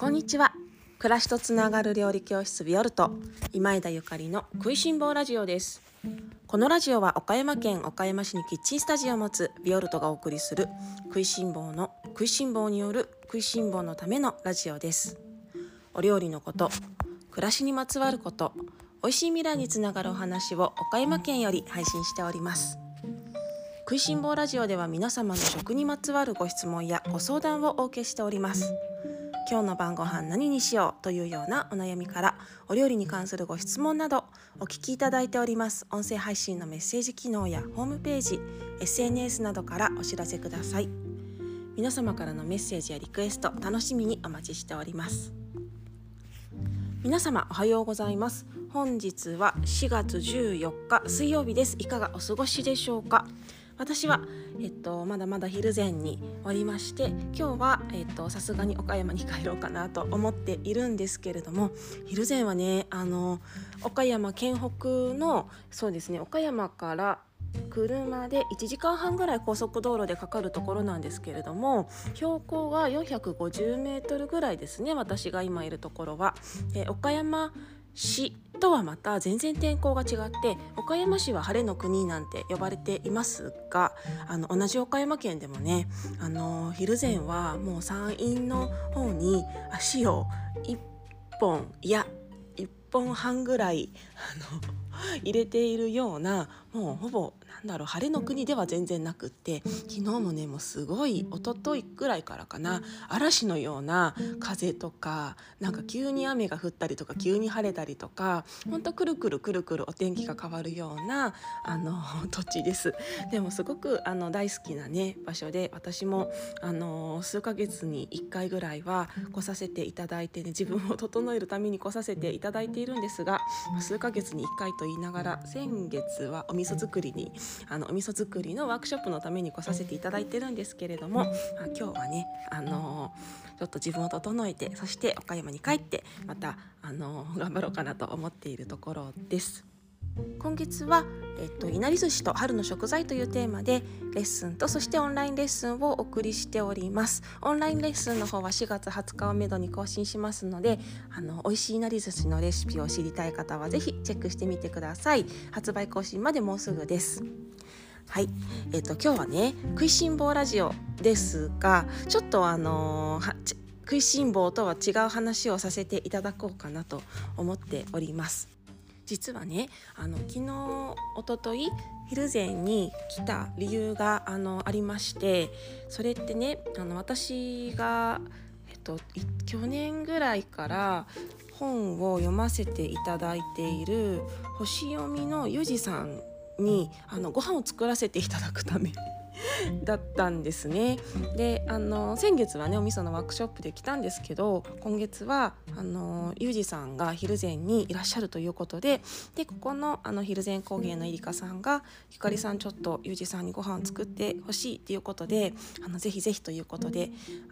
こんにちは。暮らしとつながる料理教室ビオルト。今枝ゆかりの食いしん坊ラジオです。このラジオは岡山県岡山市にキッチンスタジオを持つビオルトがお送りする食いしん坊の食いしん坊による食いしん坊のためのラジオです。お料理のこと暮らしにまつわること美味しい未来につながるお話を岡山県より配信しております。食いしん坊ラジオでは皆様の食にまつわるご質問やご相談をお受けしております。今日の晩ご飯何にしようというようなお悩みからお料理に関するご質問などお聞きいただいております。音声配信のメッセージ機能やホームページ SNS などからお知らせください。皆様からのメッセージやリクエスト楽しみにお待ちしております。皆様おはようございます。本日は4月14日水曜日です。いかがお過ごしでしょうか？私は、えっと、まだまだ昼前におりまして今日はさすがに岡山に帰ろうかなと思っているんですけれども昼前はねあの岡山県北のそうですね岡山から車で1時間半ぐらい高速道路でかかるところなんですけれども標高が450メートルぐらいですね私が今いるところは。え岡山市とはまた全然天候が違って岡山市は晴れの国なんて呼ばれていますがあの同じ岡山県でもねあの昼前はもう山陰の方に足を1本いや1本半ぐらいあの入れているようなもうほぼなんだろう晴れの国では全然なくって昨日もねもうすごい一昨日ぐらいからかな嵐のような風とかなんか急に雨が降ったりとか急に晴れたりとかほんとくるくるくるくるお天気が変わるようなあの 土地です。でもすごくあの大好きなね場所で私もあの数ヶ月に1回ぐらいは来させていただいてね自分を整えるために来させていただいているんですが数ヶ月に1回と言いながら先月はお味噌作りにあのお味噌作りのワークショップのために来させていただいてるんですけれども、あ今日はね、あのちょっと自分を整えてそして岡山に帰ってまた、あの頑張ろうかなと思っているところです。今月は、えっと、いなり寿司と春の食材というテーマでレッスンとそしてオンラインレッスンをお送りしております。オンラインレッスンの方は4月20日をめどに更新しますのであの美味しいいなり寿司のレシピを知りたい方はぜひチェックしてみてください。発売更新までもうすぐです。はい、えっと今日はね食いしん坊ラジオですがちょっとあのー、食いしん坊とは違う話をさせていただこうかなと思っております。実はねあの昨日おととい昼前に来た理由があのありましてそれってねあの私が、えっと、去年ぐらいから本を読ませていただいている星読みのゆじさんにあのご飯を作らせていただくため。だったんですね。であの先月はねお味噌のワークショップで来たんですけど今月はあのユージさんが昼前にいらっしゃるということででここのあの昼前工芸のいりかさんがひかりさんちょっとユージさんにご飯を作ってほしいっていうことであのぜひぜひということで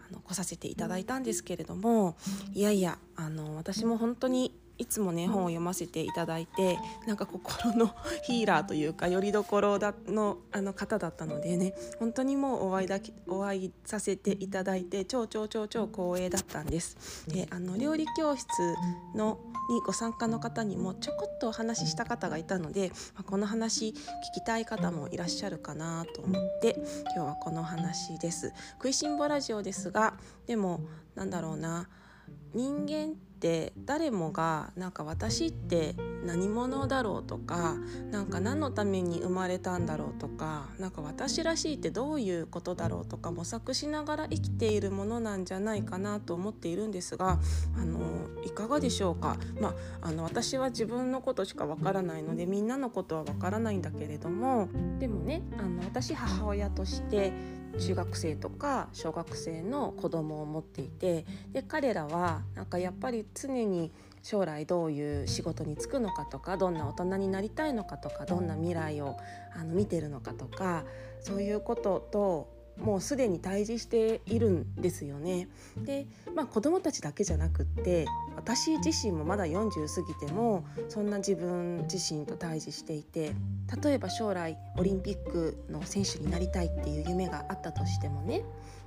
あの来させていただいたんですけれどもいやいやあの私も本当にいつもね本を読ませていただいてなんか心の ヒーラーというかよりどころだのあの方だったのでね本当にもうお会いだけお会いさせていただいて超超超超光栄だったんです。であの料理教室のにご参加の方にもちょこっとお話しした方がいたので、まあ、この話聞きたい方もいらっしゃるかなと思って今日はこの話です。食いしん坊ラジオですがでもなんだろうな人間って誰もがなんか私って何者だろうとかなんか何のために生まれたんだろうとかなんか私らしいってどういうことだろうとか模索しながら生きているものなんじゃないかなと思っているんですがあのいかがでしょうか、まあ、あの私は自分のことしかわからないのでみんなのことはわからないんだけれどもでもねあの私母親として中学生とか小学生の子供を持っていてで彼らはなんかやっぱり常に将来どういう仕事に就くのかとかどんな大人になりたいのかとかどんな未来をあの見てるのかとかそういうことともうすでに対峙しているんですよね。で、まあ、子どもたちだけじゃなくって私自身もまだ40過ぎてもそんな自分自身と対峙していて例えば将来オリンピックの選手になりたいっていう夢があったとしてもね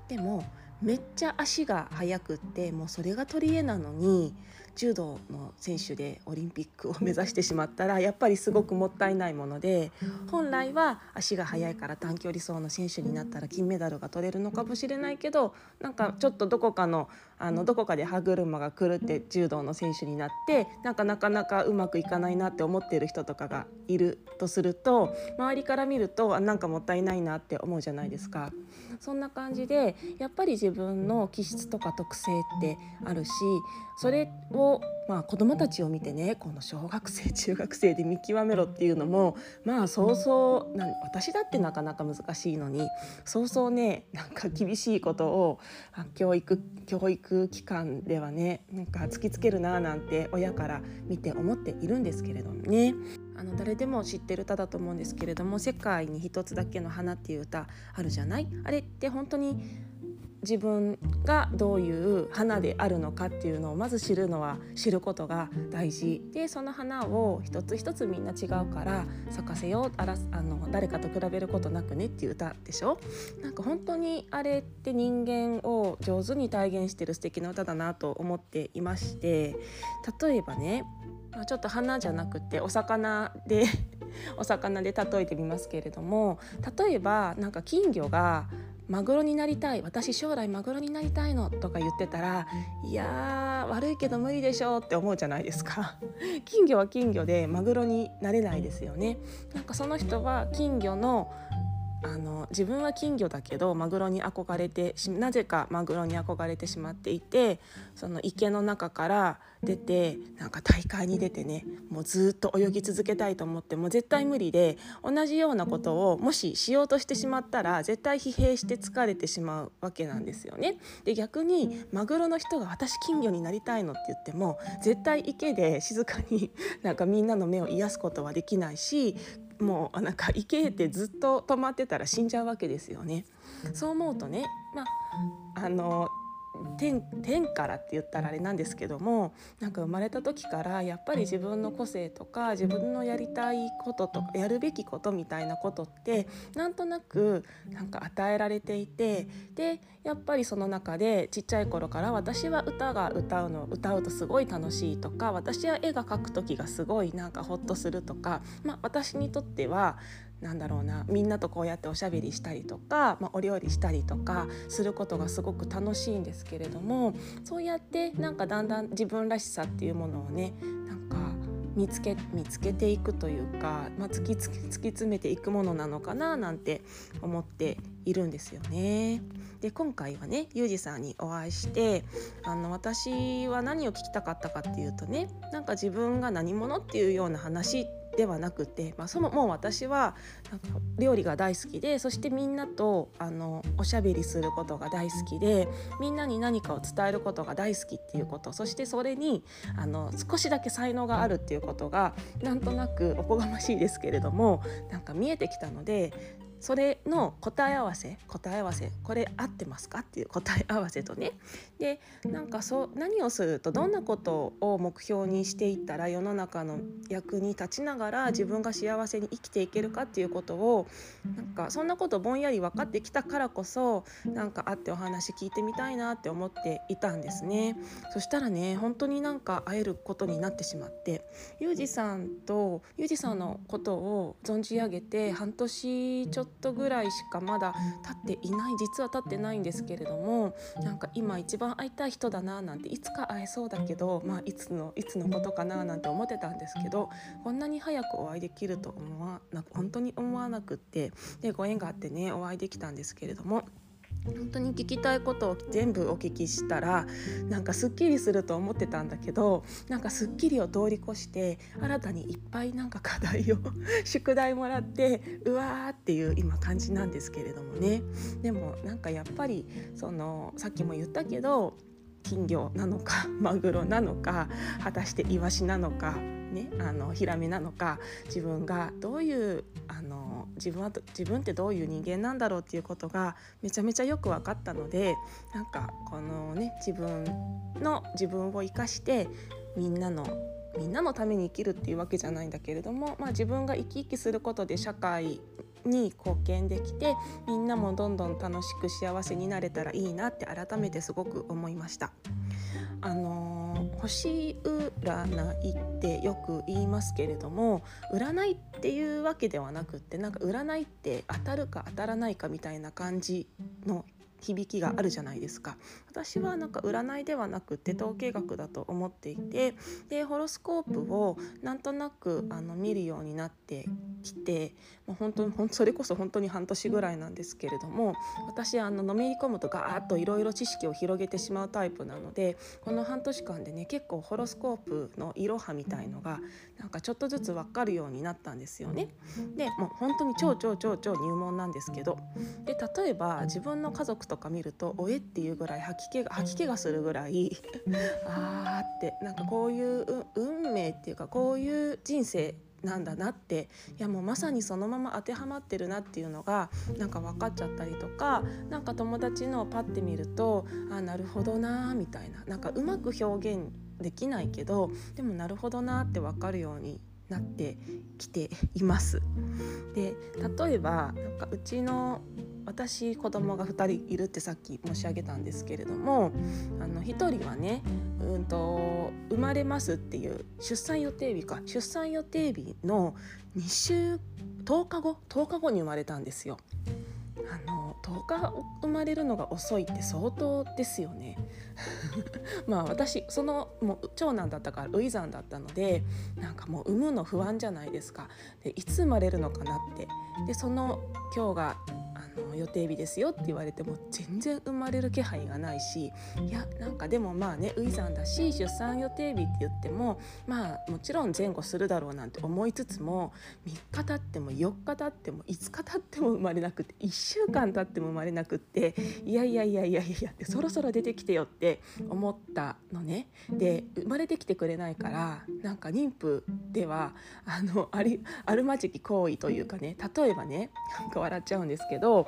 でもめっちゃ足が速くってもうそれが取り柄なのに柔道の選手でオリンピックを目指してしまったらやっぱりすごくもったいないもので本来は足が速いから短距離走の選手になったら金メダルが取れるのかもしれないけどなんかちょっとどこかのあのどこかで歯車が狂って柔道の選手になってなんかなかなかうまくいかないなって思ってる人とかがいるとすると周りから見るとなんかもったいないなって思うじゃないですか。そんな感じでやっぱり自分の気質とか特性ってあるしそれををまあ子どもたちを見てねこの小学生中学生で見極めろっていうのもまあそうそう私だってなかなか難しいのにそうそうねなんか厳しいことを教育教育機関ではねなんか突きつけるななんて親から見て思っているんですけれどもね。あの誰でも知ってる歌だと思うんですけれども「世界に一つだけの花」っていう歌あるじゃない？あれって本当に自分がどういう花であるのかっていうのをまず知るのは知ることが大事。でその花を一つ一つみんな違うから咲かせようあらあの誰かと比べることなくねっていう歌でしょ。なんか本当にあれって人間を上手に体現してる素敵な歌だなと思っていまして例えばねちょっと花じゃなくてお魚で お魚で例えてみますけれども例えばなんか金魚がマグロになりたい私将来マグロになりたいのとか言ってたらいやー悪いけど無理でしょって思うじゃないですか。金魚は金魚でマグロになれないですよね。なんかその人は金魚のあの自分は金魚だけどマグロに憧れてなぜかマグロに憧れてしまっていてその池の中から出てなんか大会に出てねもうずっと泳ぎ続けたいと思っても絶対無理で同じようなことをもししようとしてしまったら絶対疲弊して疲れてしまうわけなんですよね。で逆にマグロの人が私金魚になりたいのって言っても絶対池で静かになんかみんなの目を癒すことはできないしもうなんか池ってずっと止まってたら死んじゃうわけですよね。そう思うとね、まあ、あの天天からって言ったらあれなんですけどもなんか生まれた時からやっぱり自分の個性とか自分のやりたいこととかやるべきことみたいなことってなんとなくなんか与えられていてでやっぱりその中でちっちゃい頃から私は歌が歌うの歌うとすごい楽しいとか私は絵が描く時がすごいなんかホッとするとか、まあ、私にとってはなんだろうなみんなとこうやっておしゃべりしたりとか、まあ、お料理したりとかすることがすごく楽しいんですけれどもそうやってなんかだんだん自分らしさっていうものをねなんか見つけ見つけていくというか、まあ、突き突き突き詰めていくものなのかななんて思っているんですよね。で今回はねゆうじさんにお会いしてあの私は何を聞きたかったかっていうとねなんか自分が何者っていうような話ではなくて、まあ、そのもう私はなんか料理が大好きでそしてみんなとあのおしゃべりすることが大好きでみんなに何かを伝えることが大好きっていうことそしてそれにあの少しだけ才能があるっていうことがなんとなくおこがましいですけれどもなんか見えてきたのでそれの答え合わせ答え合わせこれ合ってますかっていう答え合わせとね。でなんかそう何をするとどんなことを目標にしていったら世の中の役に立ちながら自分が幸せに生きていけるかっていうことをなんかそんなことぼんやり分かってきたからこそなんか会ってお話聞いてみたいなって思っていたんですね。そしたらね本当になんか会えることになってしまってゆうじさんとゆうじさんのことを存じ上げて半年ちょっとぐらいしかまだ経っていない実は経ってないんですけれどもなんか今一番会いたい人だななんていつか会えそうだけど、まあ、いつのいつのことかななんて思ってたんですけどこんなに早くお会いできると思わな本当に思わなくってでご縁があってねお会いできたんですけれども。本当に聞きたいことを全部お聞きしたらなんかすっきりすると思ってたんだけどなんかすっきりを通り越して新たにいっぱいなんか課題を 宿題もらってうわーっていう今感じなんですけれどもね。でもなんかやっぱりそのさっきも言ったけど金魚なのかマグロなのか果たしてイワシなのかね、あのヒラメなのか自分がどういうあの自分は自分ってどういう人間なんだろうっていうことがめちゃめちゃよく分かったのでなんかこのね自分の自分を生かしてみんなのみんなのために生きるっていうわけじゃないんだけれども、まあ、自分が生き生きすることで社会に貢献できてみんなもどんどん楽しく幸せになれたらいいなって改めてすごく思いました。あの、星占いってよく言いますけれども占いっていうわけではなくってなんか占いって当たるか当たらないかみたいな感じの響きがあるじゃないですか。私はなんか占いではなくて統計学だと思っていてでホロスコープをなんとなくあの見るようになってきて、本当にそれこそ本当に半年ぐらいなんですけれども私あののめり込むとガーッといろいろ知識を広げてしまうタイプなのでこの半年間でね結構ホロスコープのいろはみたいのがなんかちょっとずつ分かるようになったんですよね。でもう本当に超超超超入門なんですけどで例えば自分の家族とか見ると「おえ?」っていうぐらい吐き気が吐き気がするぐらい あーってなんかこういう運命っていうかこういう人生なんだなっていやもうまさにそのまま当てはまってるなっていうのがなんか分かっちゃったりとか何か友達のをパッて見るとあなるほどなみたいななんかうまく表現できないけどでもなるほどなって分かるようになってきています。で例えばなんかうちの私子供が2人いるってさっき申し上げたんですけれどもあの1人はね、うんと、生まれますっていう出産予定日か出産予定日の2週10日後10日後に生まれたんですよ。あの10日生まれるのが遅いって相当ですよね。まあ私そのもう長男だったから初産だったのでなんかもう産むの不安じゃないですか。でいつ生まれるのかなってでその今日がの予定日ですよって言われても全然生まれる気配がないしいやなんかでもまあね初産だし出産予定日って言ってもまあもちろん前後するだろうなんて思いつつも3日経っても4日経っても5日経っても生まれなくて1週間経っても生まれなくっていやいやいやいやいやってそろそろ出てきてよって思ったのね。で生まれてきてくれないからなんか妊婦ではあのありあるまじき行為というかね例えばねなんか笑っちゃうんですけど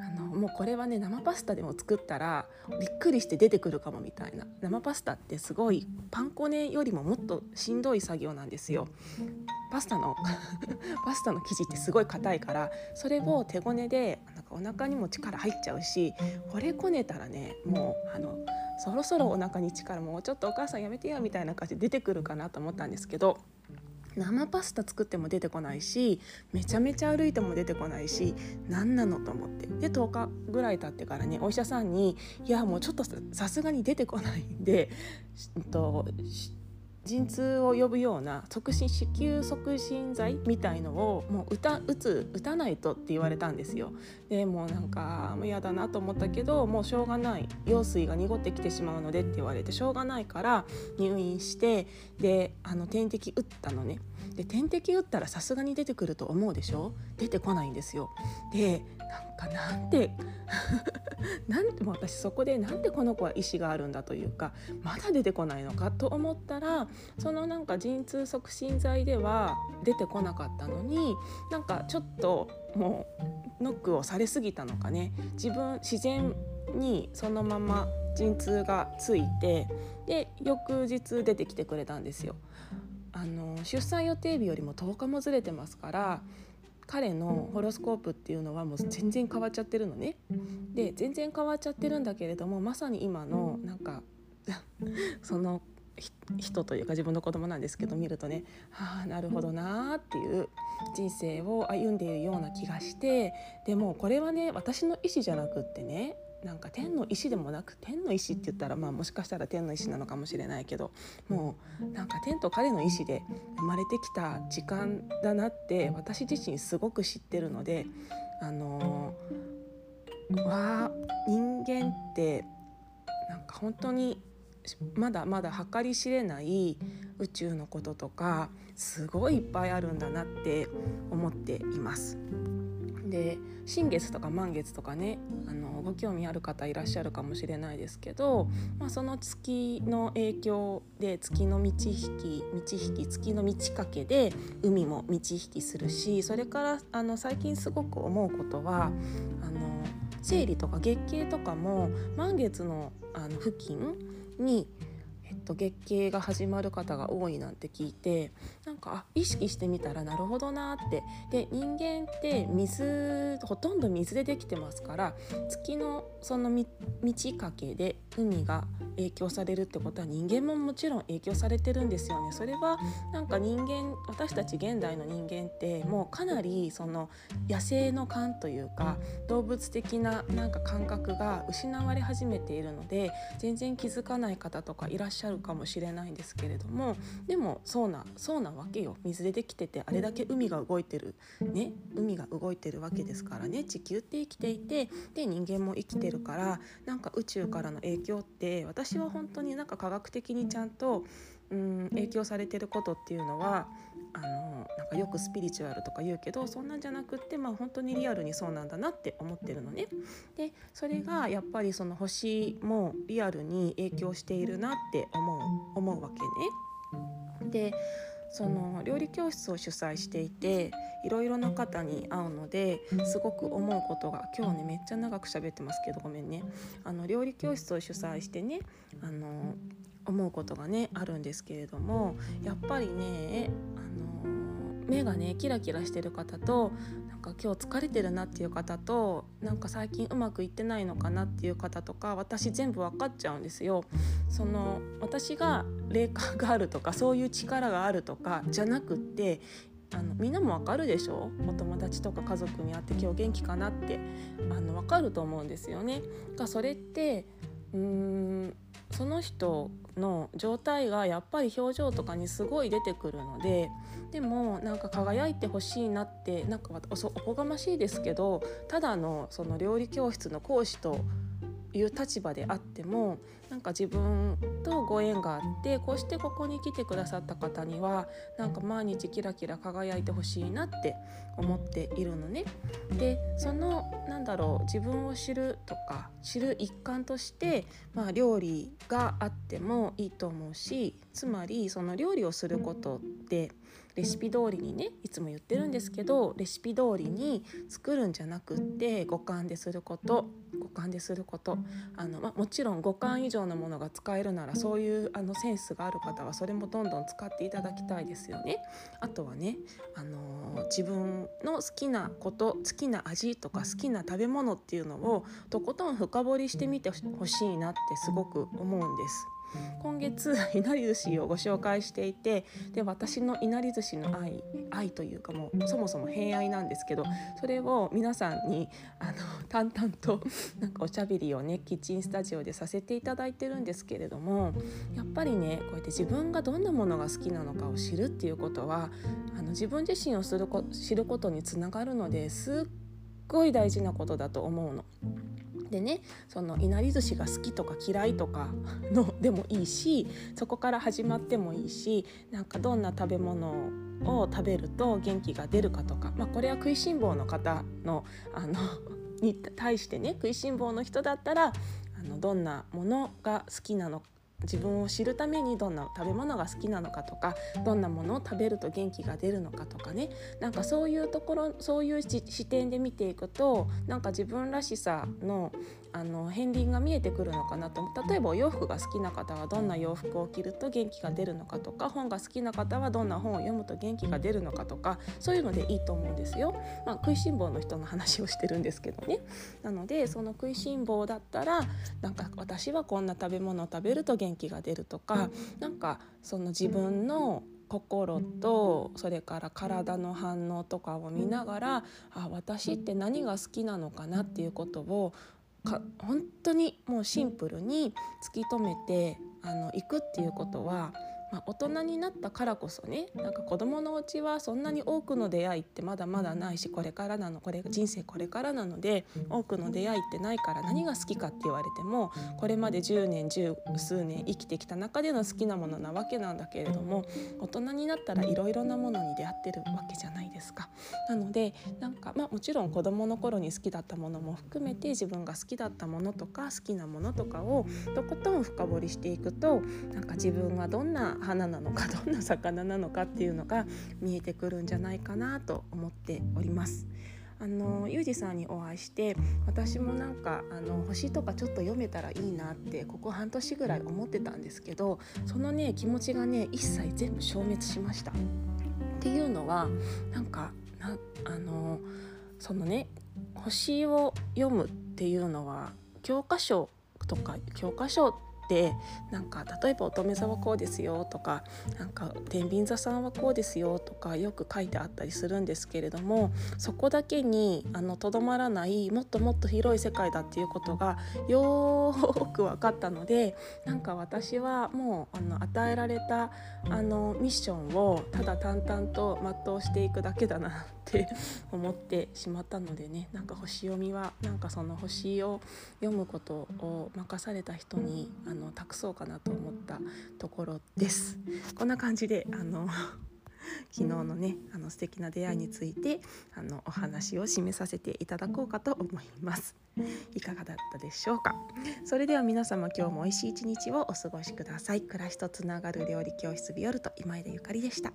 あのもうこれはね生パスタでも作ったらびっくりして出てくるかもみたいな生パスタってすごいパン粉ねよりももっとしんどい作業なんですよ。パスタの パスタの生地ってすごい硬いからそれを手ごねでなんかお腹にも力入っちゃうしこれこねたらねもうあのそろそろお腹に力もうちょっとお母さんやめてよみたいな感じで出てくるかなと思ったんですけど生パスタ作っても出てこないしめちゃめちゃ歩いても出てこないし何なのと思って。で10日ぐらい経ってからねお医者さんに「いやもうちょっとさすがに出てこないんで、えっと、陣痛を呼ぶような促進子宮促進剤みたいのをもう打打つ打たないとって言われたんですよ。でもうなんかもう嫌だなと思ったけどもうしょうがない羊水が濁ってきてしまうのでって言われてしょうがないから入院してであの点滴打ったのね。で点滴打ったらさすがに出てくると思うでしょ？出てこないんですよ。でなんかなんて なんでも私そこでなんでこの子は意思があるんだというかまだ出てこないのかと思ったらそのなんか陣痛促進剤では出てこなかったのになんかちょっともうノックをされすぎたのかね自分自然にそのまま陣痛がついてで翌日出てきてくれたんですよ。あの出産予定日よりも10日もずれてますから彼のホロスコープっていうのはもう全然変わっちゃってるのね。で全然変わっちゃってるんだけれどもまさに今のなんか その人というか自分の子供なんですけど見るとねはあなるほどなーっていう人生を歩んでいるような気がしてでもこれはね私の意思じゃなくってねなんか天の石でもなく天の石って言ったらまあもしかしたら天の石なのかもしれないけどもうなんか天と彼の意志で生まれてきた時間だなって私自身すごく知ってるのであのー、わ人間ってなんか本当にまだまだ計り知れない宇宙のこととかすごいいっぱいあるんだなって思っています。で新月とか満月とかねあのご興味ある方いらっしゃるかもしれないですけど、まあ、その月の影響で月の満ち引き満ち引き月の満ち欠けで海も満ち引きするしそれからあの最近すごく思うことはあの生理とか月経とかも満月のあの付近にと、月経が始まる方が多いなんて聞いてなんかあ意識してみたらなるほどなって。で人間って水ほとんど水でできてますから月のその満ち欠けで海が影響されるってことは人間ももちろん影響されてるんですよね。それはなんか人間私たち現代の人間ってもうかなりその野生の感というか動物的ななんか感覚が失われ始めているので全然気づかない方とかいらっしゃるかもしれないんですけれどもでもそうなそうなわけよ。水でできててあれだけ海が動いてる。ね。海が動いてるわけですからね。地球って生きていてで人間も生きてる。からなんか宇宙からの影響って私は本当になんか科学的にちゃんとうん影響されてることっていうのはあのなんかよくスピリチュアルとか言うけどそんなんじゃなくってまあ本当にリアルにそうなんだなって思ってるのね。でそれがやっぱりその星もリアルに影響しているなって思う思うわけね。でその料理教室を主催していていろいろな方に会うのですごく思うことが今日ねめっちゃ長く喋ってますけどごめんね。あの料理教室を主催してねあの思うことがねあるんですけれどもやっぱりねあの目がねキラキラしてる方とか今日疲れてるなっていう方となんか最近うまくいってないのかなっていう方とか私全部分かっちゃうんですよ。その私が霊感があるとかそういう力があるとかじゃなくってあのみんなもわかるでしょ？お友達とか家族に会って今日元気かなってあの分かると思うんですよね。がそれってうーんその人の状態がやっぱり表情とかにすごい出てくるのででもなんか輝いてほしいなってなんかおこがましいですけどただのその料理教室の講師という立場であってもなんか自分とご縁があってこうしてここに来てくださった方にはなんか毎日キラキラ輝いてほしいなって思っているのね。でそのなんだろう自分を知るとか知る一環として、まあ、料理があってもいいと思うしつまりその料理をすることってレシピ通りにねいつも言ってるんですけどレシピ通りに作るんじゃなくって五感ですること五感ですることあの、まあ、もちろん五感以上のものが使えるならそういうあのセンスがある方はそれもどんどん使っていただきたいですよね。あとはね、あの自分の好きなこと好きな味とか好きな食べ物っていうのをとことん深掘りしてみてほしいなってすごく思うんです。今月いなり寿司をご紹介していてで私のいなり寿司の愛愛というかもうそもそも偏愛なんですけどそれを皆さんにあの淡々と なんかおしゃべりをねキッチンスタジオでさせていただいてるんですけれどもやっぱりねこうやって自分がどんなものが好きなのかを知るっていうことはあの自分自身をするこ知ることにつながるのですっごい大事なことだと思うの。でねそのいなり寿司が好きとか嫌いとか のでもいいしそこから始まってもいいしなんかどんな食べ物を食べると元気が出るかとか、まあ、これは食いしん坊の方のあのに対してね食いしん坊の人だったらあのどんなものが好きなの自分を知るためにどんな食べ物が好きなのかとかどんなものを食べると元気が出るのかとかねなんかそういうところそういう視点で見ていくとなんか自分らしさのあの片鱗が見えてくるのかなと例えばお洋服が好きな方はどんな洋服を着ると元気が出るのかとか本が好きな方はどんな本を読むと元気が出るのかとかそういうのでいいと思うんですよ。まあ、食いしん坊の人の話をしてるんですけどね。なのでその食いしん坊だったらなんか私はこんな食べ物を食べると元気が出るとかなんかその自分の心とそれから体の反応とかを見ながらあ私って何が好きなのかなっていうことをか本当にもうシンプルに突き止めてあの行くっていうことはまあ、大人になったからこそねなんか子供のうちはそんなに多くの出会いってまだまだないしこれからなのこれ人生これからなので多くの出会いってないから何が好きかって言われてもこれまで10年十数年生きてきた中での好きなものなわけなんだけれども大人になったらいろいろなものに出会ってるわけじゃないですか。なのでなんか、まあ、もちろん子供の頃に好きだったものも含めて自分が好きだったものとか好きなものとかをとことん深掘りしていくとなんか自分はどんな花なのか どんな魚なのかっていうのが見えてくるんじゃないかなと思っております。あのユージさんにお会いして私もなんかあの星とかちょっと読めたらいいなってここ半年ぐらい思ってたんですけどそのね気持ちがね一切全部消滅しました。っていうのはなんかなあのそのね星を読むっていうのは教科書とか教科書ってなんか例えば乙女座はこうですよとかなんか天秤座さんはこうですよとかよく書いてあったりするんですけれどもそこだけにとどまらないもっともっと広い世界だっていうことがよーく分かったのでなんか私はもうあの与えられたあのミッションをただ淡々と全うしていくだけだなっ思ってしまったのでねなんか星読みはなんかその星を読むことを任された人にあの託そうかなと思ったところです。こんな感じであの 昨日のねあの素敵な出会いについてあのお話を締めさせていただこうかと思います。いかがだったでしょうか？それでは皆様今日も美味しい一日をお過ごしください。暮らしとつながる料理教室ビオルト今井田ゆかりでした。